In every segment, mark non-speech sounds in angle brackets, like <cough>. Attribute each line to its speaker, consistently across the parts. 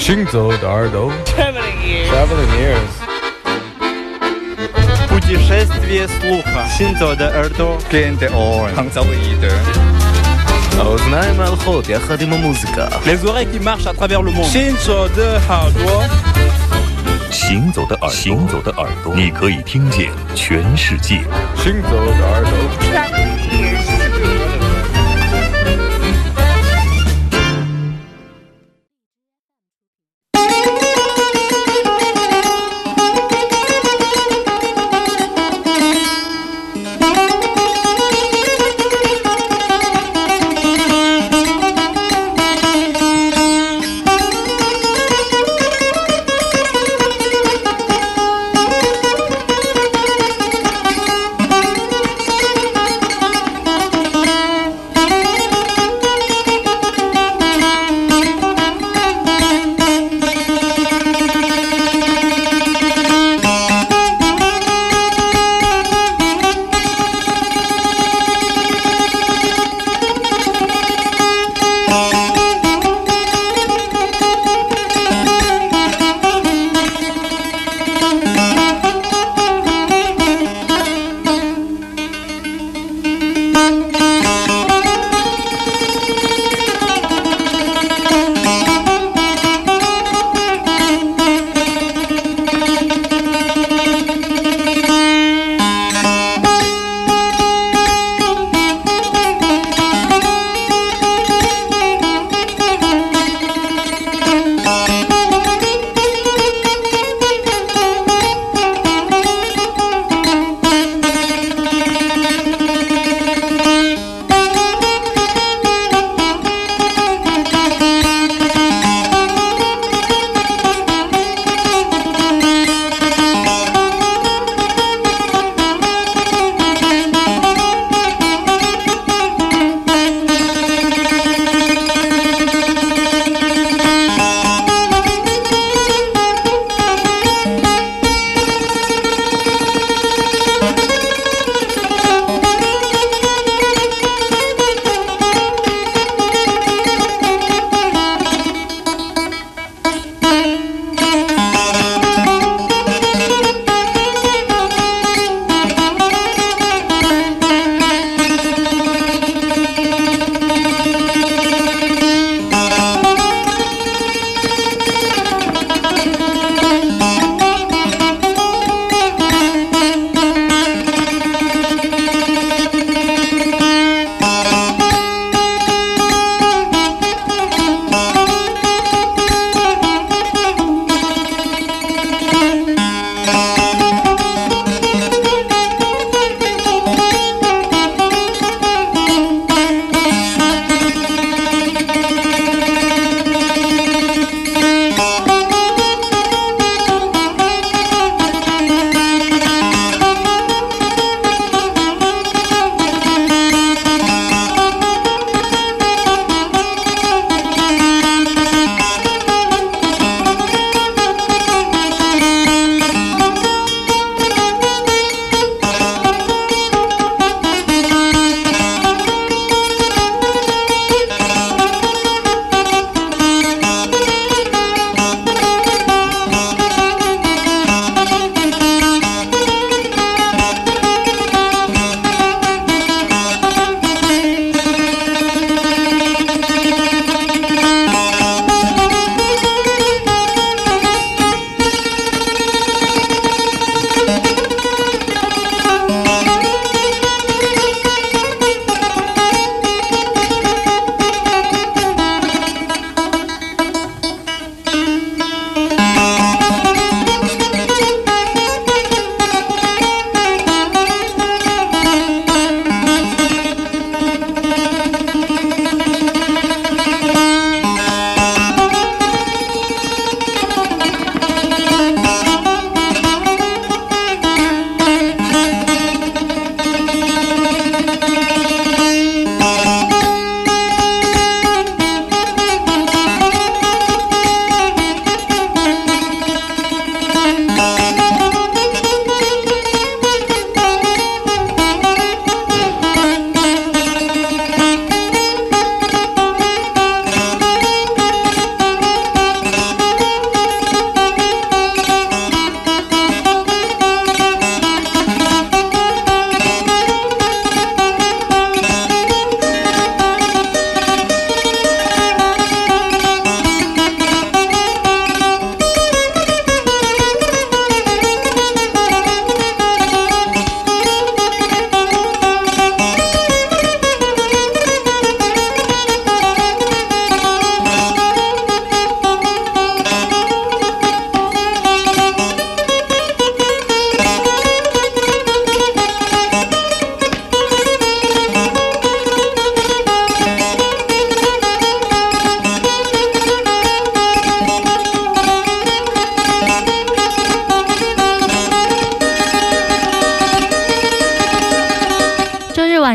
Speaker 1: 行走的耳朵
Speaker 2: Traveling ears.
Speaker 1: Traveling ears
Speaker 3: Путешествие слуха. Синто де Эрдо.
Speaker 4: Кенте он. Хангзавиде.
Speaker 1: האוזניים ההלכות יחד עם המוזיקה
Speaker 3: Les oreilles qui marchent à travers le monde.
Speaker 2: Shinzo de Hardware.
Speaker 5: 行走的耳朵，行走的耳朵，你可以听见全世界。
Speaker 1: 行走的耳朵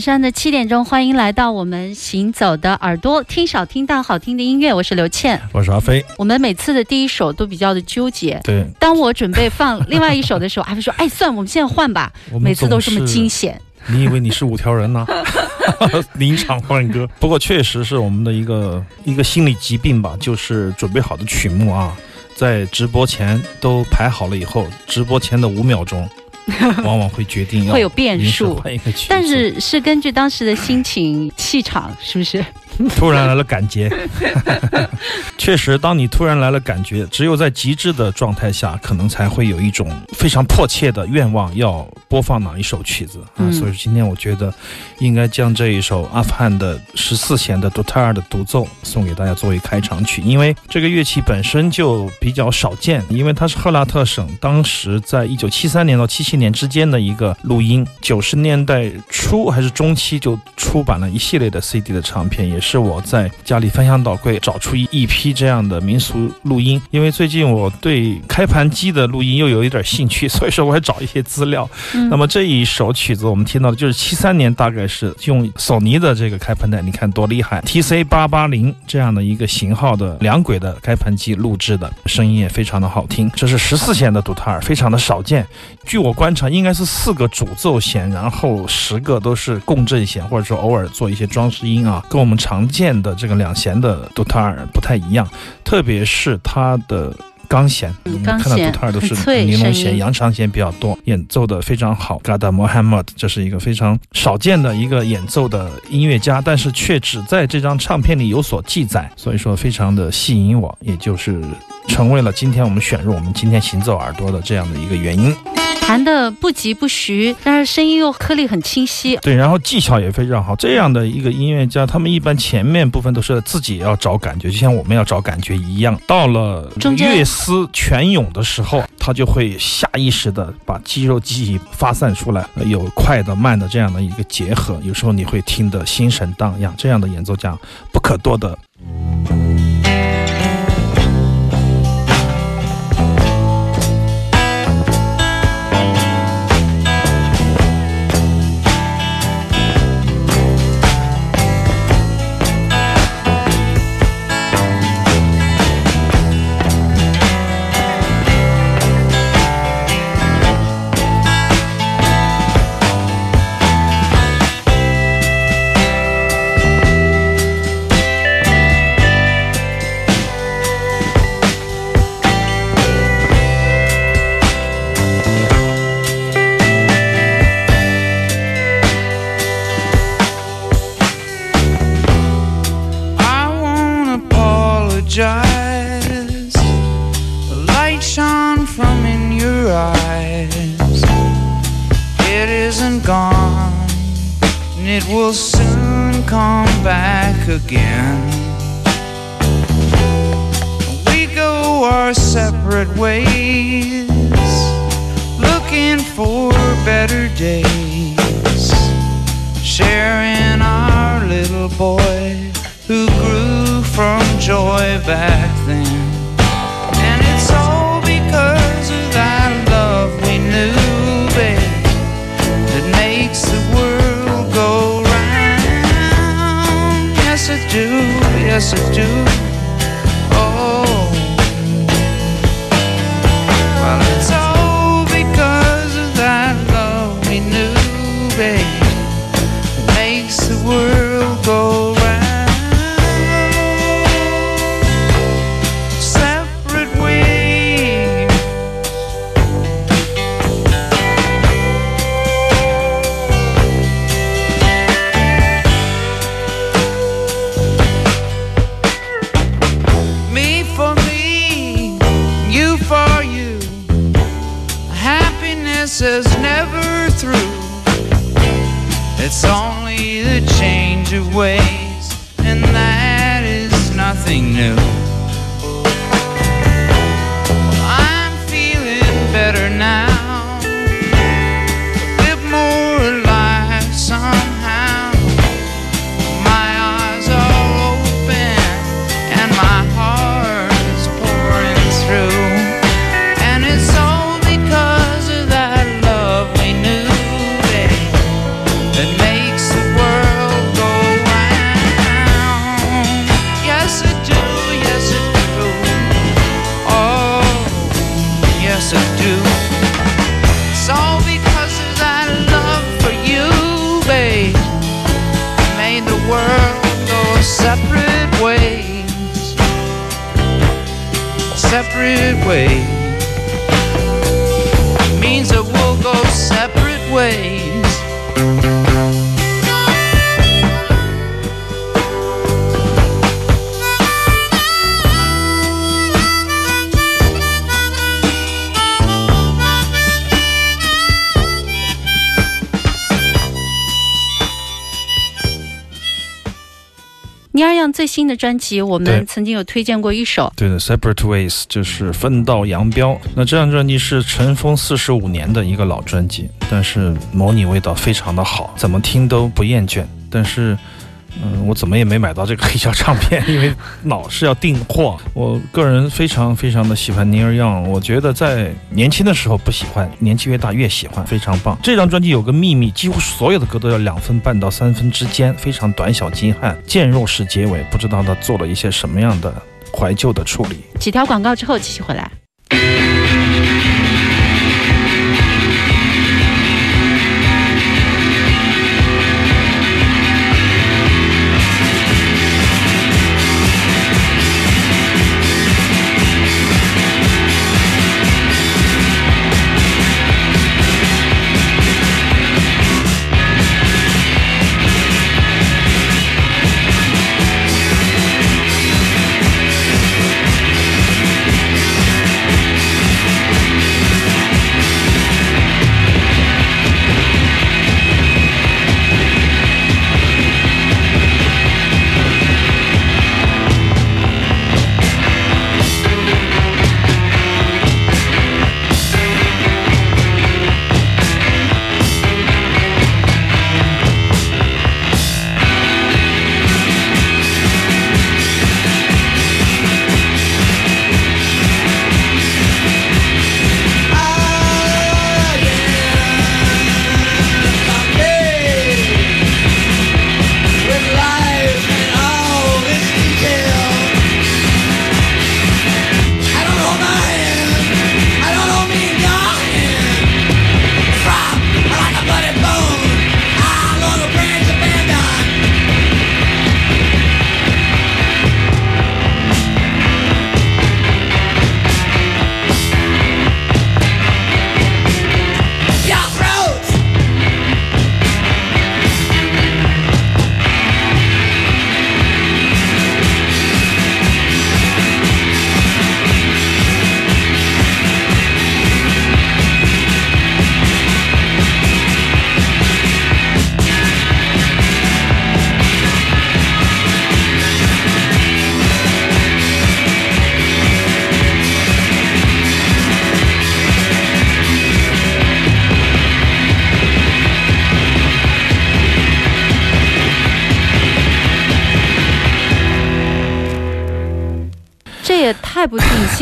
Speaker 6: 上的七点钟，欢迎来到我们行走的耳朵，听少听到好听的音乐。我是刘倩，
Speaker 7: 我是阿飞。
Speaker 6: 我们每次的第一首都比较的纠结。
Speaker 7: 对，
Speaker 6: 当我准备放另外一首的时候，阿飞说：“哎，算，我们现在换吧。<laughs> ”每次都这么惊险。
Speaker 7: 你以为你是五条人呢？<laughs> 临场换歌。不过确实是我们的一个一个心理疾病吧，就是准备好的曲目啊，在直播前都排好了以后，直播前的五秒钟。<laughs> 往往会决定
Speaker 6: 会有变数，但
Speaker 7: 是
Speaker 6: 是根据当时的心情、气场，是不是？<laughs>
Speaker 7: 突然来了感觉，<laughs> 确实，当你突然来了感觉，只有在极致的状态下，可能才会有一种非常迫切的愿望要播放哪一首曲子啊。所以今天我觉得，应该将这一首阿富汗的十四弦的杜特尔的独奏送给大家作为开场曲，因为这个乐器本身就比较少见，因为它是赫拉特省当时在一九七三年到七七年之间的一个录音，九十年代初还是中期就出版了一系列的 CD 的唱片，也。是我在家里翻箱倒柜找出一一批这样的民俗录音，因为最近我对开盘机的录音又有一点兴趣，所以说我还找一些资料。<laughs> 那么这一首曲子我们听到的就是七三年，大概是用索尼的这个开盘带，你看多厉害，TC 八八零这样的一个型号的两轨的开盘机录制的，声音也非常的好听。这是十四弦的杜特尔，非常的少见。据我观察，应该是四个主奏弦，然后十个都是共振弦，或者说偶尔做一些装饰音啊，跟我们常见的这个两弦的杜特尔不太一样，特别是它的钢弦，我们看到杜特尔都是尼龙弦、扬长弦比较多，演奏的非常好。Gada Mohammad 这是一个非常少见的一个演奏的音乐家，但是却只在这张唱片里有所记载，所以说非常的吸引我，也就是成为了今天我们选入我们今天行走耳朵的这样的一个原因。
Speaker 6: 弹的不急不徐，但是声音又颗粒很清晰。
Speaker 7: 对，然后技巧也非常好。这样的一个音乐家，他们一般前面部分都是自己要找感觉，就像我们要找感觉一样。到了乐思泉涌的时候，他就会下意识的把肌肉记忆发散出来，有快的、慢的这样的一个结合。有时候你会听得心神荡漾。这样的演奏家不可多得。
Speaker 8: from in your eyes. It isn't gone, and it will soon come back again. We go our separate ways, looking for better days, sharing our little boy who grew from joy back then. Yes, I do. Yes, I do.
Speaker 2: Oh. Well, it's all because of that love we knew, babe.
Speaker 6: It makes the world go 最新的专辑，我们曾经有推荐过一首，
Speaker 7: 对的，Separate Ways 就是分道扬镳。那这张专辑是尘封四十五年的一个老专辑，但是模拟味道非常的好，怎么听都不厌倦。但是，嗯，我怎么也没买到这个黑胶唱片，因为 <laughs> 老是要订货。我个人非常非常的喜欢 Neil Young，我觉得在年轻的时候不喜欢，年纪越大越喜欢，非常棒。这张专辑有个秘密，几乎所有的歌都要两分半到三分之间，非常短小精悍，渐弱式结尾，不知道他做了一些什么样的怀旧的处理。
Speaker 6: 几条广告之后继续回来。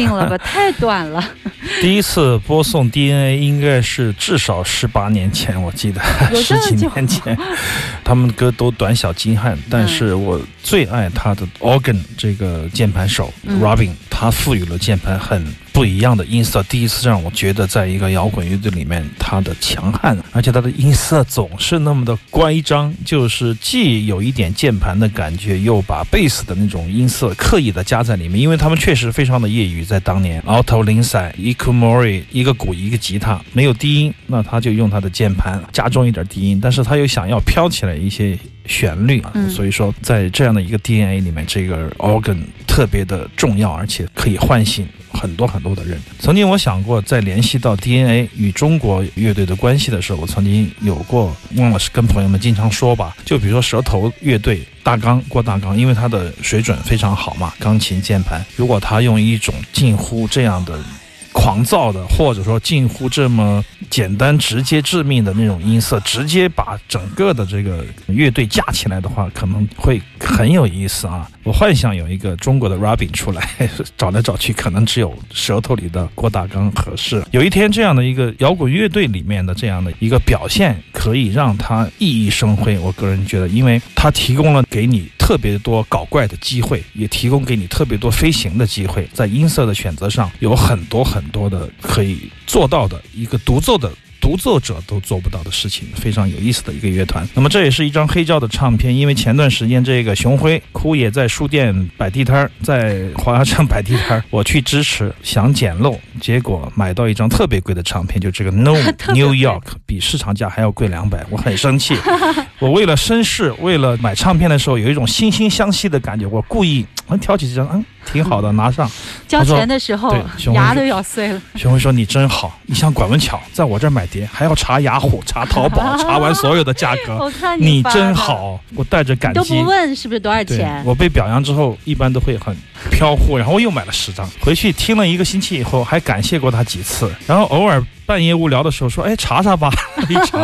Speaker 6: 不尽兴了吧，<laughs> 太短了。
Speaker 7: 第一次播送 DNA 应该是至少十八年前，我记得十几年前，他们歌都短小精悍，但是我最爱他的 organ 这个键盘手、
Speaker 6: 嗯。
Speaker 7: Robin，他赋予了键盘很不一样的音色，第一次让我觉得在一个摇滚乐队里面，他的强悍，而且他的音色总是那么的乖张，就是既有一点键盘的感觉，又把贝斯的那种音色刻意的加在里面，因为他们确实非常的业余，在当年，Alto Lindsay、Ikumori 一个鼓一个吉他，没有低音，那他就用他的键盘加重一点低音，但是他又想要飘起来一些旋律啊，
Speaker 6: 嗯
Speaker 7: 所以说在这样的一个 DNA 里面，这个 organ 特别的重要，而且可以唤醒很多很多的人。曾经我想过，在联系到 DNA 与中国乐队的关系的时候，我曾经有过，忘了是跟朋友们经常说吧，就比如说舌头乐队。大纲郭大纲，因为他的水准非常好嘛，钢琴键盘，如果他用一种近乎这样的狂躁的，或者说近乎这么简单、直接、致命的那种音色，直接把整个的这个乐队架起来的话，可能会很有意思啊！我幻想有一个中国的 Robin 出来，<laughs> 找来找去，可能只有舌头里的郭大纲合适。有一天，这样的一个摇滚乐队里面的这样的一个表现，可以让他熠熠生辉。我个人觉得，因为他提供了给你特别多搞怪的机会，也提供给你特别多飞行的机会，在音色的选择上有很多很多的可以做到的一个独奏的。独独奏者都做不到的事情，非常有意思的一个乐团。那么这也是一张黑胶的唱片，因为前段时间这个熊辉哭也在书店摆地摊儿，在华侨城摆地摊儿，我去支持，想捡漏，结果买到一张特别贵的唱片，就这个 No <laughs> New York，比市场价还要贵两百，我很生气。我为了绅士，为了买唱片的时候有一种惺惺相惜的感觉，我故意嗯挑起这张，嗯，挺好的，拿上。
Speaker 6: 交钱的时候牙都咬碎了。<laughs>
Speaker 7: 熊辉说：“你真好，你像管文巧，在我这儿买碟还要查雅虎、查淘宝，<laughs> 查完所有的价格。
Speaker 6: 我看
Speaker 7: 你真好，我带着感
Speaker 6: 都
Speaker 7: 激。
Speaker 6: 不问是不是多少
Speaker 7: 对
Speaker 6: 钱，
Speaker 7: 我被表扬之后，一般都会很飘忽，然后我又买了十张，回去听了一个星期以后，还感谢过他几次，然后偶尔半夜无聊的时候说：‘哎，查查吧。’ <laughs> 一查，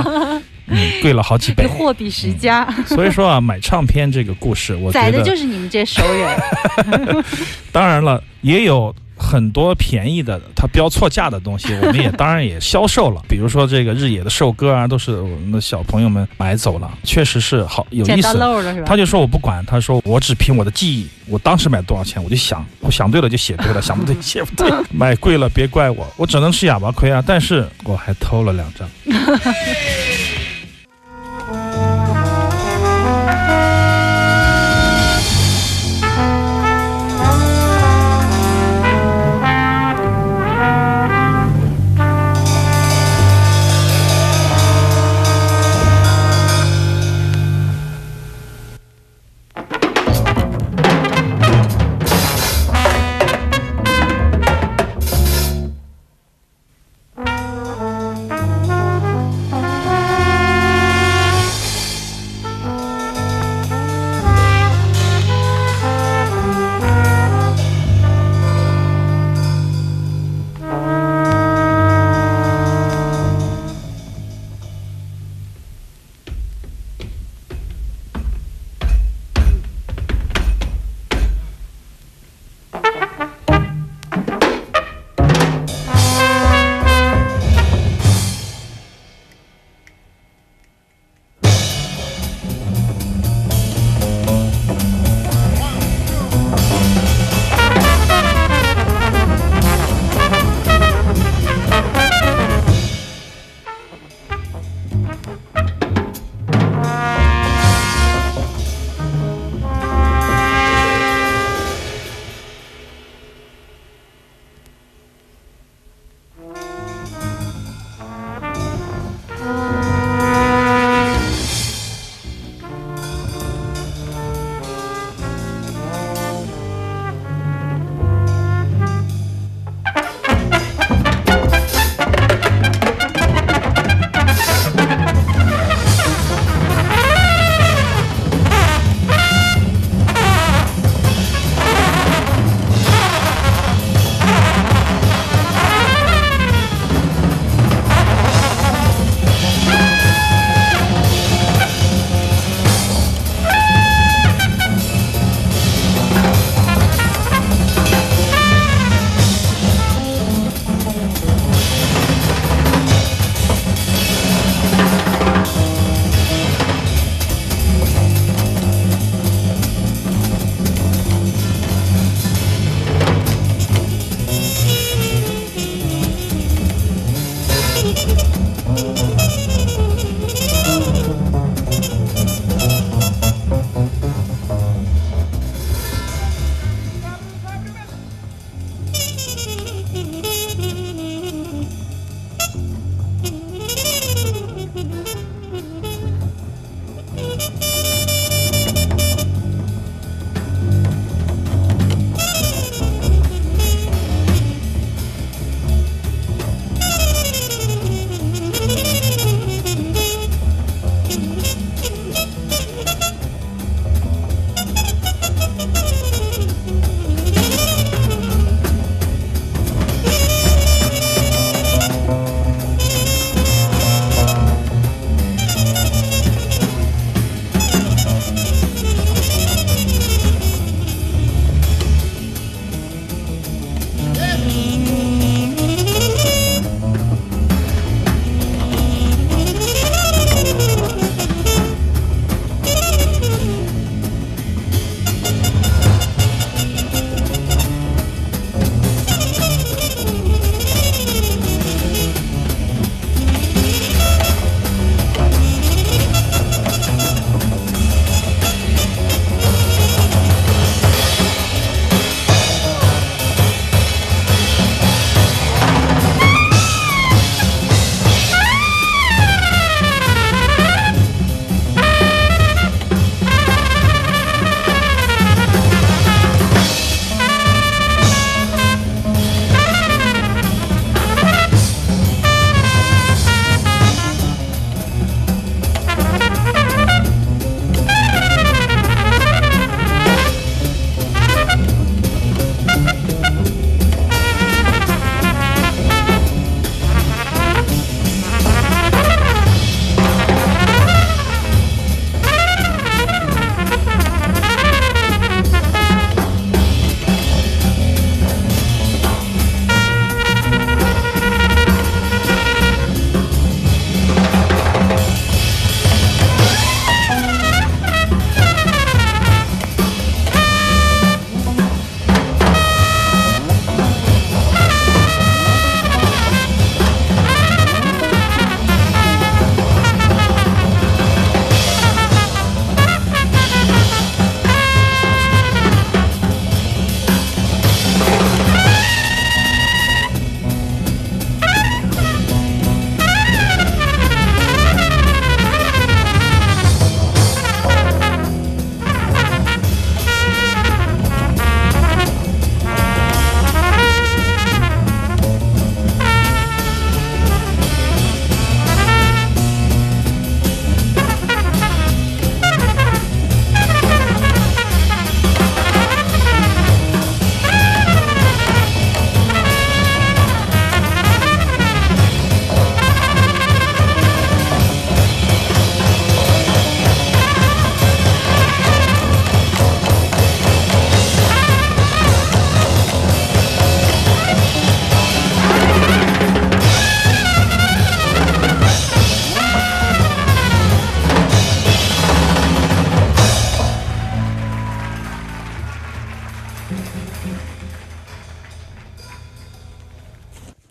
Speaker 7: <laughs> 嗯，贵了好几倍。
Speaker 6: 货比十家，
Speaker 7: 所以说啊，买唱片这个故事，我觉
Speaker 6: 宰的
Speaker 7: 得
Speaker 6: 就是你们这熟人。<laughs>
Speaker 7: 当然了，也有很多便宜的，它标错价的东西，我们也当然也销售了。<laughs> 比如说这个日野的寿歌啊，都是我们的小朋友们买走了，确实是好有意思。他就说我不管，他说我只凭我的记忆，我当时买多少钱我就想，我想对了就写对了，想不对写不对，买贵了别怪我，我只能吃哑巴亏啊。但是我还偷了两张。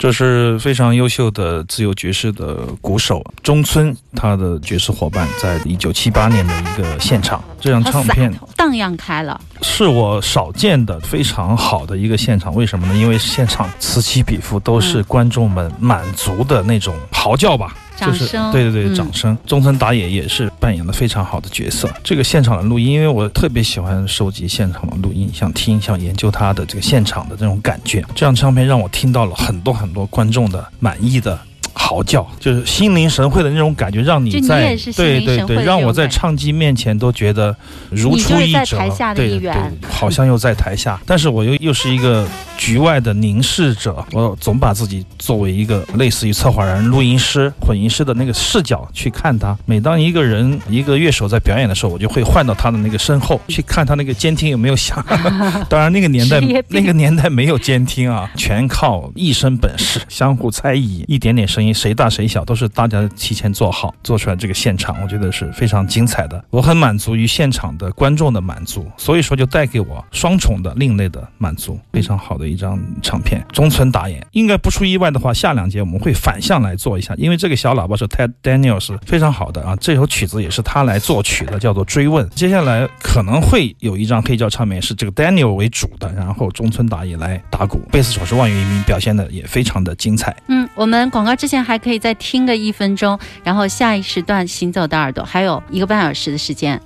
Speaker 7: 这是非常优秀的自由爵士的鼓手中村，他的爵士伙伴，在一九七八年的一个现场，这张唱片
Speaker 6: 荡漾开了，
Speaker 7: 是我少见的非常好的一个现场。为什么呢？因为现场此起彼伏都是
Speaker 6: 嗯
Speaker 7: 观众们满足的那种嚎叫吧。就是对对对，
Speaker 6: 嗯
Speaker 7: 掌声。中村打野也是扮演了非常好的角色。这个现场的录音，因为我特别喜欢收集现场的录音，想听、想研究他的这个现场的这种感觉。这张唱片让我听到了很多很多观众的满意的。嚎叫就是心领神会的那种感觉，让你在对对对，让我在唱机面前都觉得如出一辙。对对，好像又在台下，但是我又又是一个局外的凝视者，我总把自己作为一个类似于策划人、录音师、混音师的那个视角去看他。每当一个人、一个乐手在表演的时候，我就会换到他的那个身后去看他那个监听有没有响。<laughs> 当然，那个年代那个年代没有监听啊，全靠一身本事，相互猜疑，一点点声音谁大谁小都是大家提前做好，做出来这个现场，我觉得是非常精彩的。我很满足于现场的观众的满足，所以说就带给我双重的另类的满足，非常好的一张唱片。中村打野应该不出意外的话，下两节我们会反向来做一下，因为这个小喇叭是 Ted Daniel 是非常好的啊，这首曲子也是他来作曲的，叫做《追问》。接下来可能会有一张黑胶唱片是这个 Daniel 为主的，然后中村打野来打鼓，贝斯手是万元一鸣，表现的也非常的精彩。
Speaker 6: 嗯，我们广告之前还可以再听个一分钟，然后下一时段行走的耳朵还有一个半小时的时间。